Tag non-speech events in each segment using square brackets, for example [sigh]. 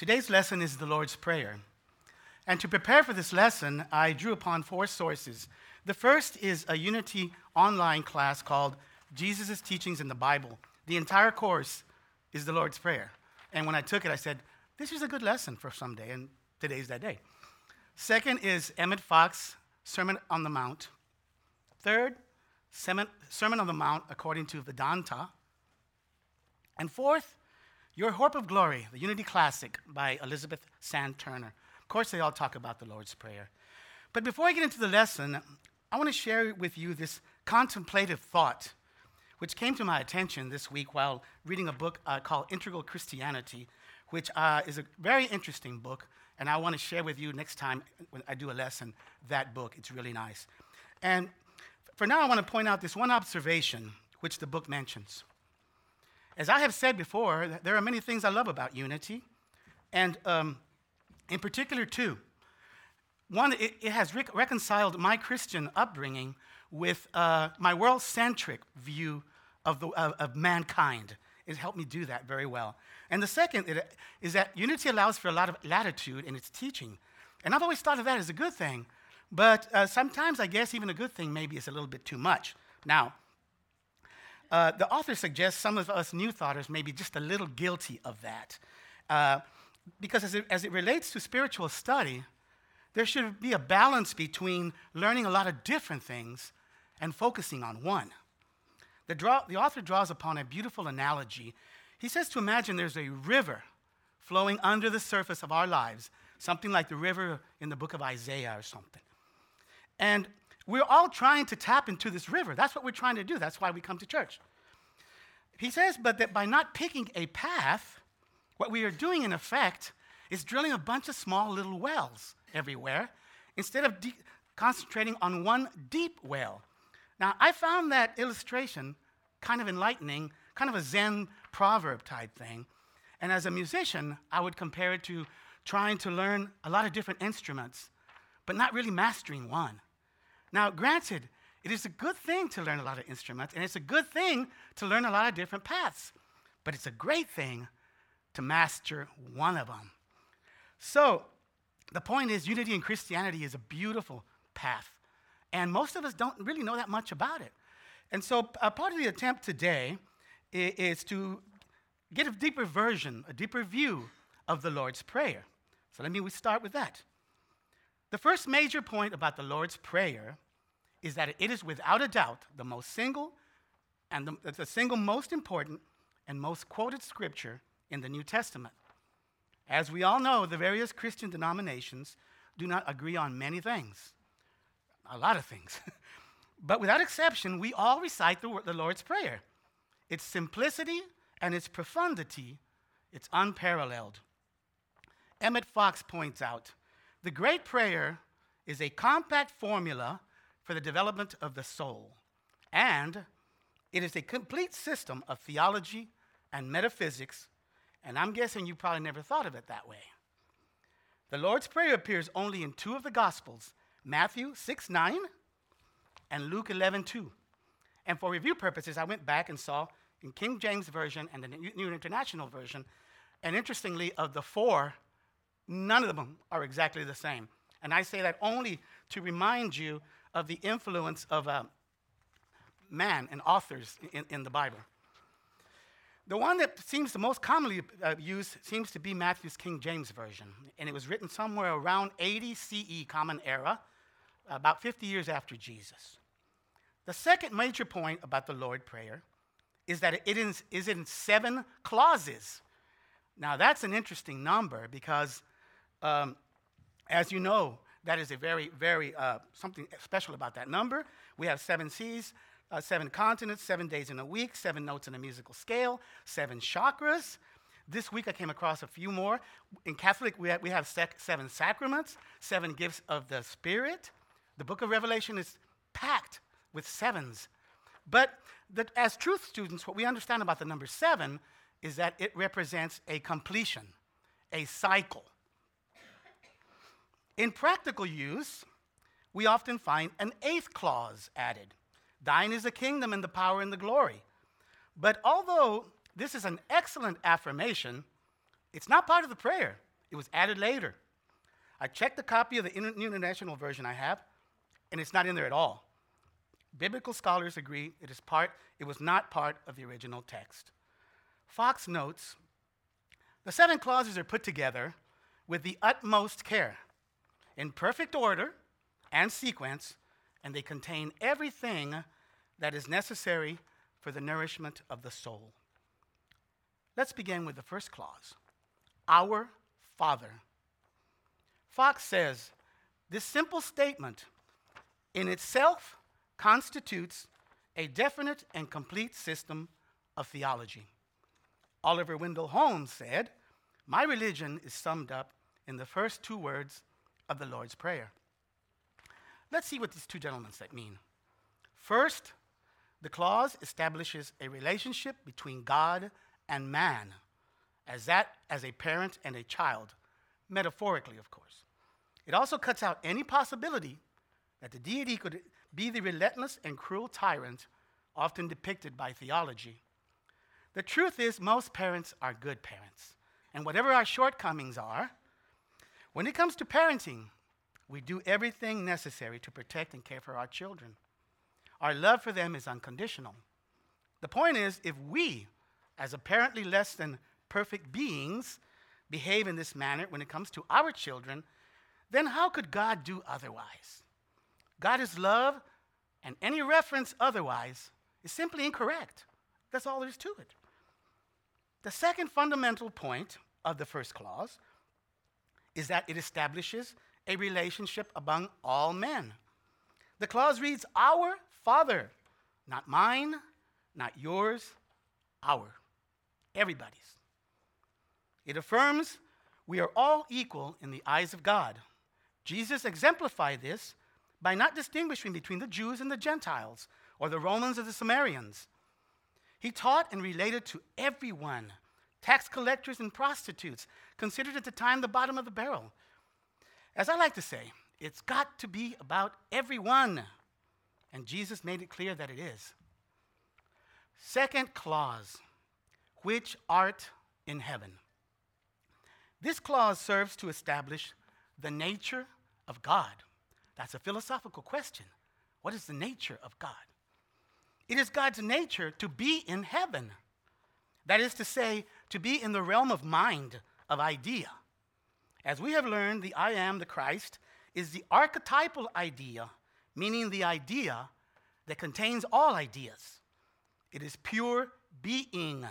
Today's lesson is the Lord's Prayer. And to prepare for this lesson, I drew upon four sources. The first is a Unity online class called Jesus' Teachings in the Bible. The entire course is the Lord's Prayer. And when I took it, I said, This is a good lesson for someday, and today's that day. Second is Emmett Fox's Sermon on the Mount. Third, Sermon on the Mount according to Vedanta. And fourth, Your Hope of Glory, the Unity Classic by Elizabeth Sand Turner. Of course, they all talk about the Lord's Prayer. But before I get into the lesson, I want to share with you this contemplative thought, which came to my attention this week while reading a book uh, called Integral Christianity, which uh, is a very interesting book, and I want to share with you next time when I do a lesson that book. It's really nice. And for now, I want to point out this one observation which the book mentions. As I have said before, there are many things I love about unity, and um, in particular, two. One, it, it has rec- reconciled my Christian upbringing with uh, my world centric view of, the, of, of, mankind. It helped me do that very well. And the second it, is that unity allows for a lot of latitude in its teaching. And I've always thought of that as a good thing, but uh, sometimes I guess even a good thing maybe is a little bit too much. Now, uh, the author suggests some of us new thoughters may be just a little guilty of that. Uh, because as it, as it relates to spiritual study, there should be a balance between learning a lot of different things and focusing on one. The, draw, the author draws upon a beautiful analogy. He says to imagine there's a river flowing under the surface of our lives, something like the river in the book of Isaiah or something. And we're all trying to tap into this river. That's what we're trying to do. That's why we come to church. He says, but that by not picking a path, what we are doing in effect is drilling a bunch of small little wells everywhere instead of de- concentrating on one deep well. Now, I found that illustration kind of enlightening, kind of a Zen proverb type thing. And as a musician, I would compare it to trying to learn a lot of different instruments, but not really mastering one. Now, granted, it is a good thing to learn a lot of instruments, and it's a good thing to learn a lot of different paths, but it's a great thing to master one of them. So, the point is, unity in Christianity is a beautiful path, and most of us don't really know that much about it. And so, a part of the attempt today is to get a deeper version, a deeper view of the Lord's Prayer. So, let me start with that. The first major point about the Lord's Prayer is that it is without a doubt the most single and the, the single most important and most quoted scripture in the New Testament. As we all know, the various Christian denominations do not agree on many things, a lot of things. [laughs] but without exception, we all recite the, the Lord's Prayer. Its simplicity and its profundity, it's unparalleled. Emmett Fox points out the great prayer is a compact formula for the development of the soul, and it is a complete system of theology and metaphysics, and I'm guessing you probably never thought of it that way. The Lord's Prayer appears only in two of the Gospels Matthew 6 9 and Luke 11 2. And for review purposes, I went back and saw in King James Version and the New International Version, and interestingly, of the four None of them are exactly the same. And I say that only to remind you of the influence of uh, man and authors in, in, the Bible. The one that seems the most commonly uh, used seems to be Matthew's King James Version. And it was written somewhere around 80 CE, Common Era, about 50 years after Jesus. The second major point about the Lord Prayer is that it is, is in seven clauses. Now, that's an interesting number because um, as you know, that is a very, very uh, something special about that number. We have seven seas, uh, seven continents, seven days in a week, seven notes in a musical scale, seven chakras. This week I came across a few more. In Catholic, we have, we have sec- seven sacraments, seven gifts of the Spirit. The book of Revelation is packed with sevens. But the, as truth students, what we understand about the number seven is that it represents a completion, a cycle. In practical use, we often find an eighth clause added Thine is the kingdom and the power and the glory. But although this is an excellent affirmation, it's not part of the prayer. It was added later. I checked the copy of the International Version I have, and it's not in there at all. Biblical scholars agree it is part, it was not part of the original text. Fox notes the seven clauses are put together with the utmost care, in perfect order and sequence, and they contain everything that is necessary for the nourishment of the soul. Let's begin with the first clause Our Father. Fox says this simple statement in itself constitutes a definite and complete system of theology. Oliver Wendell Holmes said, My religion is summed up in the first two words of the Lord's Prayer. Let's see what these two gentlemen mean. First, the clause establishes a relationship between God and man, as that as a parent and a child, metaphorically, of course. It also cuts out any possibility that the deity could be the relentless and cruel tyrant often depicted by theology. The truth is, most parents are good parents. And whatever our shortcomings are, when it comes to parenting, we do everything necessary to protect and care for our children. Our love for them is unconditional. The point is, if we, as apparently less than perfect beings, behave in this manner when it comes to our children, then how could God do otherwise? God is love, and any reference otherwise is simply incorrect. That's all there is to it. The second fundamental point of the first clause is that it establishes a relationship among all men. The clause reads, Our Father, not mine, not yours, our, everybody's. It affirms we are all equal in the eyes of God. Jesus exemplified this by not distinguishing between the Jews and the Gentiles, or the Romans or the Samaritans. He taught and related to everyone tax collectors and prostitutes, considered at the time the bottom of the barrel. As I like to say, it's got to be about everyone. And Jesus made it clear that it is. Second clause, which art in heaven. This clause serves to establish the nature of God. That's a philosophical question. What is the nature of God? It is God's nature to be in heaven. That is to say, to be in the realm of mind, of idea. As we have learned, the I am, the Christ, is the archetypal idea, meaning the idea that contains all ideas. It is pure being.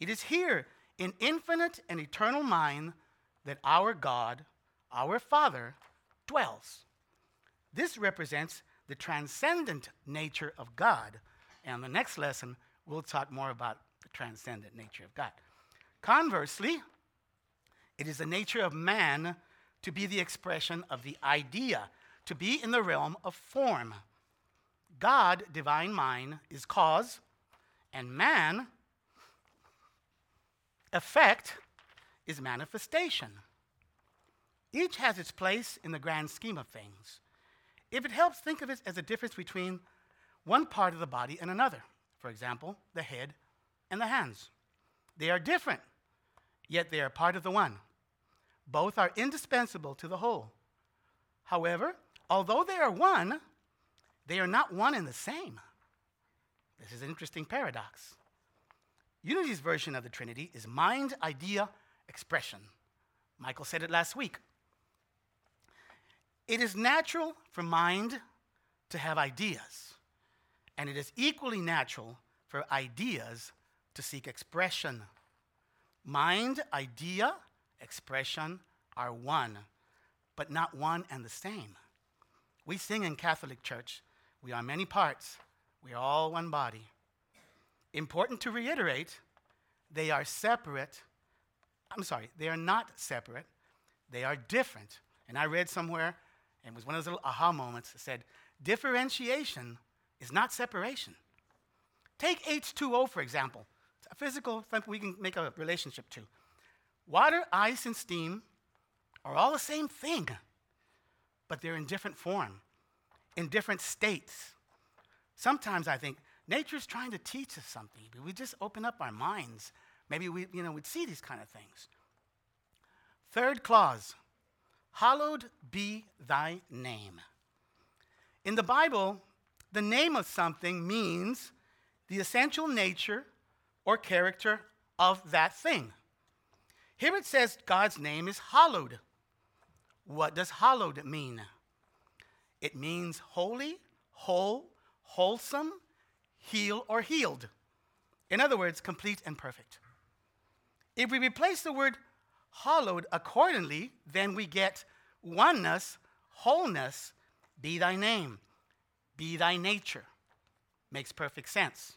It is here in infinite and eternal mind that our God, our Father, dwells. This represents the transcendent nature of God. And the next lesson, we'll talk more about transcendent nature of God. Conversely, it is the nature of man to be the expression of the idea, to be in the realm of form. God, divine mind, is cause, and man, effect, is manifestation. Each has its place in the grand scheme of things. If it helps, think of it as a difference between one part of the body and another. For example, the head and the hands. They are different, yet they are part of the one. Both are indispensable to the whole. However, although they are one, they are not one and the same. This is an interesting paradox. Unity's version of the Trinity is mind, idea, expression. Michael said it last week. It is natural for mind to have ideas, and it is equally natural for ideas to seek expression. Mind, idea, expression are one, but not one and the same. We sing in Catholic Church, we are many parts, we are all one body. Important to reiterate, they are separate. I'm sorry, they are not separate, they are different. And I read somewhere, and it was one of those little aha moments that said, differentiation is not separation. Take H2O, for example physical thing we can make a relationship to. Water, ice, and steam are all the same thing, but they're in different form, in different states. Sometimes I think nature's trying to teach us something. we just open up our minds, maybe we, you know, we'd see these kind of things. Third clause Hallowed be thy name. In the Bible, the name of something means the essential nature or character of that thing. Here it says God's name is hallowed. What does hallowed mean? It means holy, whole, wholesome, heal, or healed. In other words, complete and perfect. If we replace the word hallowed accordingly, then we get oneness, wholeness, be thy name, be thy nature. Makes perfect sense.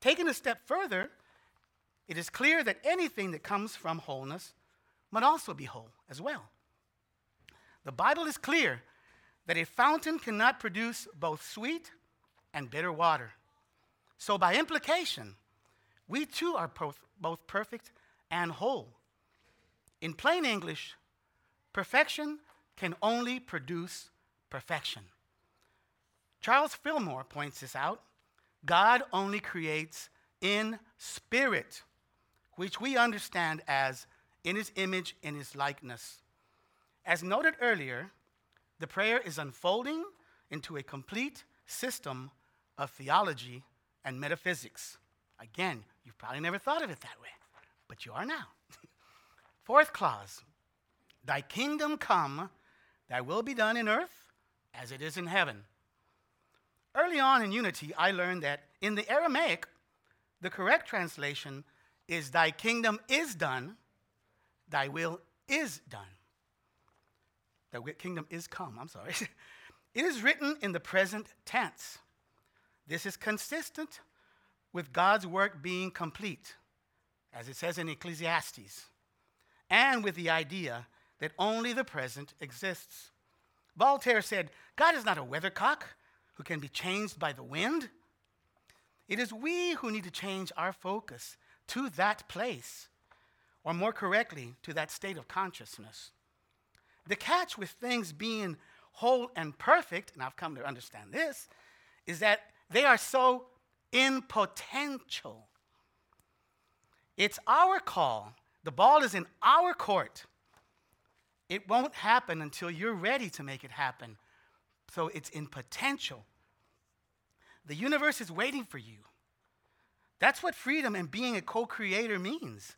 Taken a step further, it is clear that anything that comes from wholeness must also be whole as well. The Bible is clear that a fountain cannot produce both sweet and bitter water. So, by implication, we too are both perfect and whole. In plain English, perfection can only produce perfection. Charles Fillmore points this out. God only creates in spirit, which we understand as in his image, in his likeness. As noted earlier, the prayer is unfolding into a complete system of theology and metaphysics. Again, you've probably never thought of it that way, but you are now. [laughs] Fourth clause Thy kingdom come, thy will be done in earth as it is in heaven. Early on in Unity, I learned that in the Aramaic, the correct translation is Thy kingdom is done, thy will is done. Thy kingdom is come, I'm sorry. [laughs] it is written in the present tense. This is consistent with God's work being complete, as it says in Ecclesiastes, and with the idea that only the present exists. Voltaire said, God is not a weathercock who can be changed by the wind. It is we who need to change our focus to that place, or more correctly, to that state of consciousness. The catch with things being whole and perfect, and I've come to understand this, is that they are so in potential. It's our call. The ball is in our court. It won't happen until you're ready to make it happen. So it's in potential. The universe is waiting for you. That's what freedom and being a co creator means.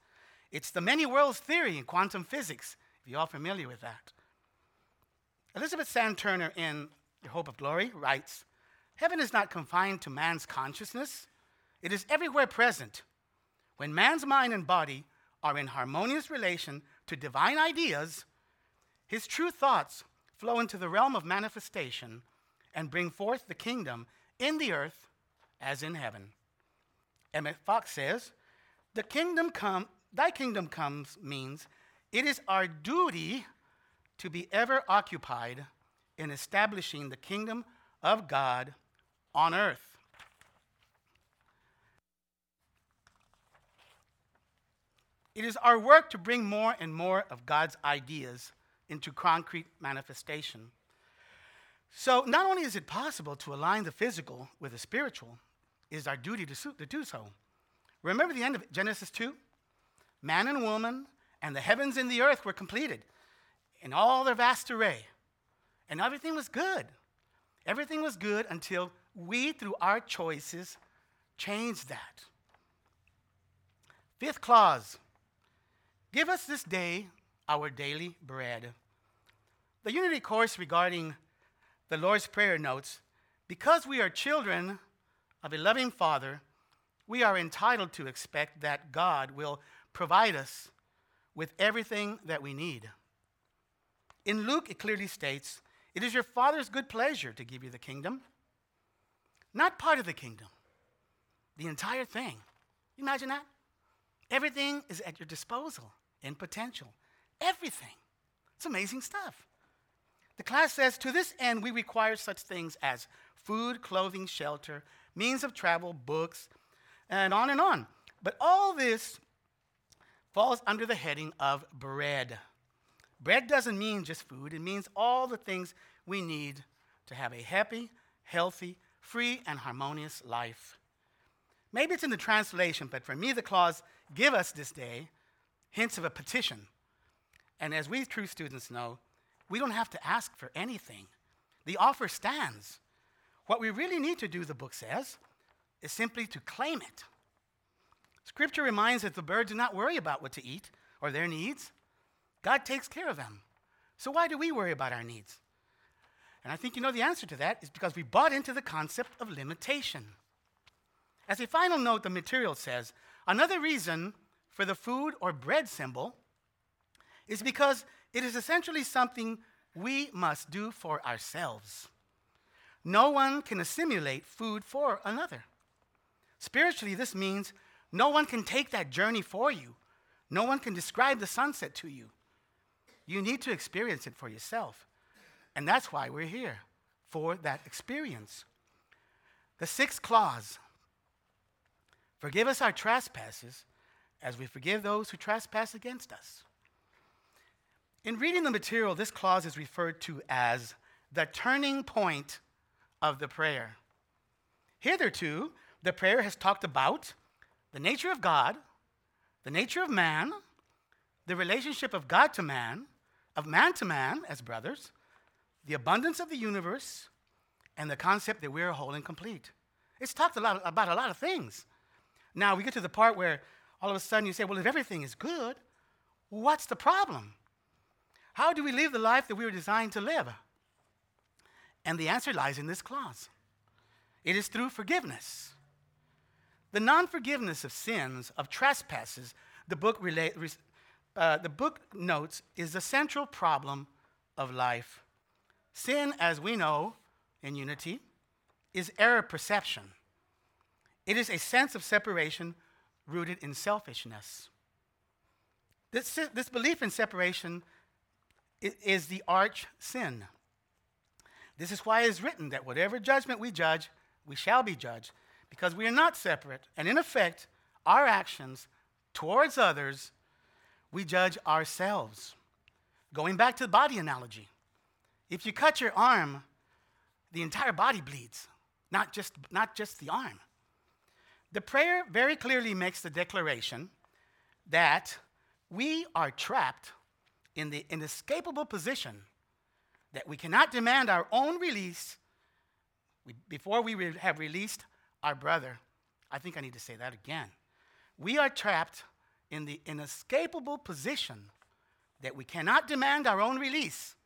It's the many worlds theory in quantum physics, if you're all familiar with that. Elizabeth Sand Turner in The Hope of Glory writes Heaven is not confined to man's consciousness, it is everywhere present. When man's mind and body are in harmonious relation to divine ideas, his true thoughts flow into the realm of manifestation and bring forth the kingdom in the earth as in heaven. Emmett Fox says, The kingdom come, thy kingdom comes means it is our duty to be ever occupied in establishing the kingdom of God on earth. It is our work to bring more and more of God's ideas into concrete manifestation. So, not only is it possible to align the physical with the spiritual, it is our duty to, do so. Remember the end of Genesis 2? Man and woman and the heavens and the earth were completed in all their vast array. And everything was good. Everything was good until we, through our choices, changed that. Fifth clause Give us this day our daily bread. The unity course regarding the Lord's Prayer notes because we are children of a loving Father, we are entitled to expect that God will provide us with everything that we need. In Luke, it clearly states, It is your Father's good pleasure to give you the kingdom. Not part of the kingdom, the entire thing. Imagine that? Everything is at your disposal in potential. Everything. It's amazing stuff. The class says, To this end, we require such things as food, clothing, shelter, means of travel, books, and on and on. But all this falls under the heading of bread. Bread doesn't mean just food, it means all the things we need to have a happy, healthy, free, and harmonious life. Maybe it's in the translation, but for me, the clause, give us this day, hints of a petition. And as we true students know, we don't have to ask for anything. The offer stands. What we really need to do, the book says, is simply to claim it. Scripture reminds that the birds do not worry about what to eat or their needs. God takes care of them. So why do we worry about our needs? And I think you know the answer to that is because we bought into the concept of limitation. As a final note, the material says another reason for the food or bread symbol is because it is essentially something we must do for ourselves. No one can assimilate food for another. Spiritually, this means no one can take that journey for you. No one can describe the sunset to you. You need to experience it for yourself. And that's why we're here, for that experience. The sixth clause Forgive us our trespasses as we forgive those who trespass against us. In reading the material, this clause is referred to as the turning point of the prayer. Hitherto, the prayer has talked about the nature of God, the nature of man, the relationship of God to man, of man to man as brothers, the abundance of the universe, and the concept that we're whole and complete. It's talked a lot about a lot of things. Now we get to the part where all of a sudden you say, well, if everything is good, what's the problem? How do we live the life that we were designed to live? And the answer lies in this clause it is through forgiveness. The non forgiveness of sins, of trespasses, the book, uh, the book notes, is the central problem of life. Sin, as we know in unity, is error perception. It is a sense of separation rooted in selfishness. This, this belief in separation is the arch sin. This is why it is written that whatever judgment we judge, we shall be judged because we are not separate. And in effect, our actions towards others, we judge ourselves. Going back to the body analogy, if you cut your arm, the entire body bleeds, not just, not just the arm. The prayer very clearly makes the declaration that we are trapped in the inescapable position that we cannot demand our own release before we have released our brother. I think I need to say that again. We are trapped in the inescapable position that we cannot demand our own release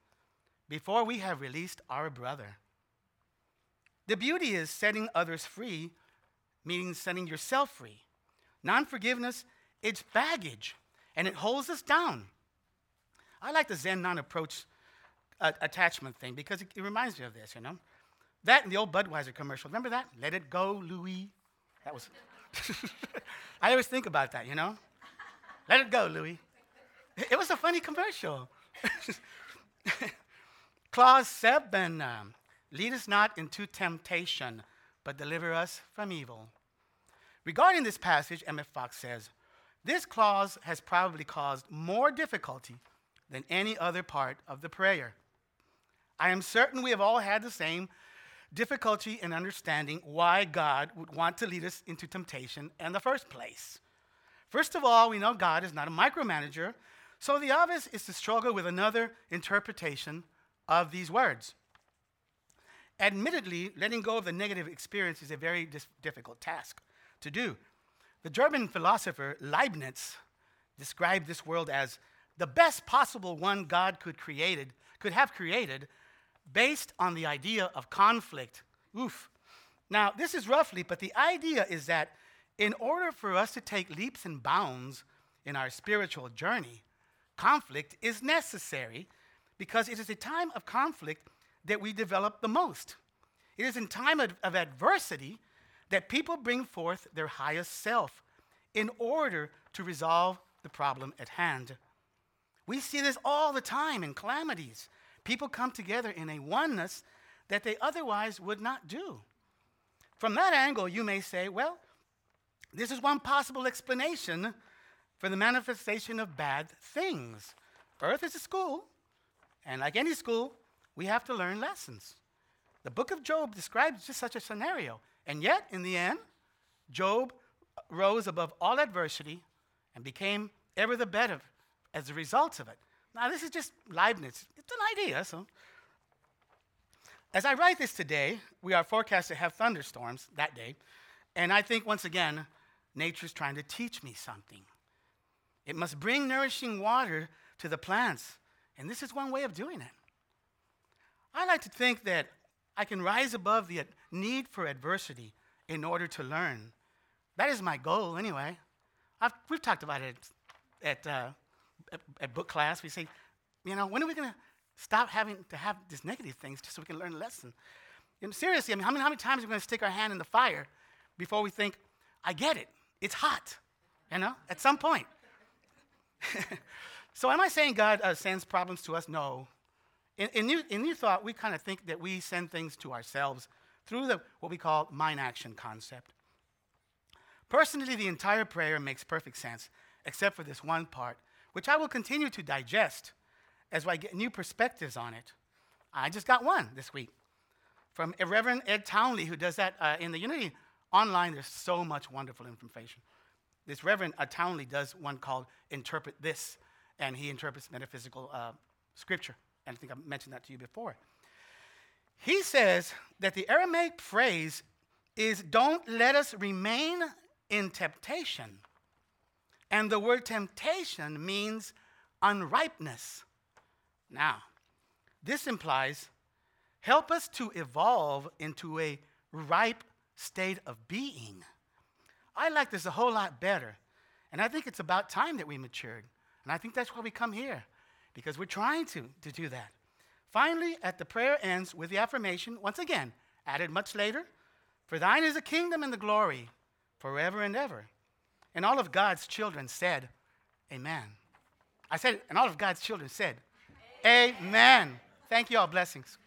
before we have released our brother. The beauty is setting others free, meaning setting yourself free. Non forgiveness, it's baggage, and it holds us down. I like the Zen non approach uh, attachment thing because it, it reminds me of this, you know? That and the old Budweiser commercial. Remember that? Let it go, Louis. That was. [laughs] I always think about that, you know? Let it go, Louis. It was a funny commercial. [laughs] Clause 7 um, Lead us not into temptation, but deliver us from evil. Regarding this passage, Emmett Fox says, this clause has probably caused more difficulty than any other part of the prayer. I am certain we have all had the same difficulty in understanding why God would want to lead us into temptation in the first place. First of all, we know God is not a micromanager, so the obvious is to struggle with another interpretation of these words. Admittedly, letting go of the negative experience is a very dis- difficult task to do. The German philosopher Leibniz described this world as the best possible one God could created could have created based on the idea of conflict. Oof. Now, this is roughly, but the idea is that in order for us to take leaps and bounds in our spiritual journey, conflict is necessary because it is a time of conflict that we develop the most. It is in time of, of adversity that people bring forth their highest self in order to resolve the problem at hand. We see this all the time in calamities. People come together in a oneness that they otherwise would not do. From that angle, you may say, well, this is one possible explanation for the manifestation of bad things. Earth is a school, and like any school, we have to learn lessons. The book of Job describes just such a scenario. And yet, in the end, Job rose above all adversity and became ever the better as a result of it. Now, this is just Leibniz. It's an idea, so. As I write this today, we are forecast to have thunderstorms that day. And I think, once again, nature's trying to teach me something. It must bring nourishing water to the plants. And this is one way of doing it. I like to think that I can rise above the need for adversity in order to learn. That is my goal, anyway. I've, we've talked about it at, uh, at, at, book class. We say, you know, when are we going to stop having to have these negative things just so we can learn a lesson? And seriously, I mean, how many, how many times are we going to stick our hand in the fire before we think, I get it, it's hot, you know, at some point? [laughs] so, am I saying God uh, sends problems to us? No. In, in, new, in New Thought, we kind of think that we send things to ourselves through the, what we call mind action concept. Personally, the entire prayer makes perfect sense, except for this one part, which I will continue to digest as I get new perspectives on it. I just got one this week from Reverend Ed Townley, who does that uh, in the Unity online. There's so much wonderful information. This Reverend uh, Townley does one called Interpret This, and he interprets metaphysical uh, scripture. And I think I mentioned that to you before. He says that the Aramaic phrase is don't let us remain in temptation. And the word temptation means unripeness. Now, this implies help us to evolve into a ripe state of being. I like this a whole lot better. And I think it's about time that we matured. And I think that's why we come here, because we're trying to, to do that. Finally, at the prayer ends with the affirmation, once again, added much later For thine is the kingdom and the glory forever and ever. And all of God's children said, Amen. I said, and all of God's children said, Amen. Amen. Thank you all. Blessings.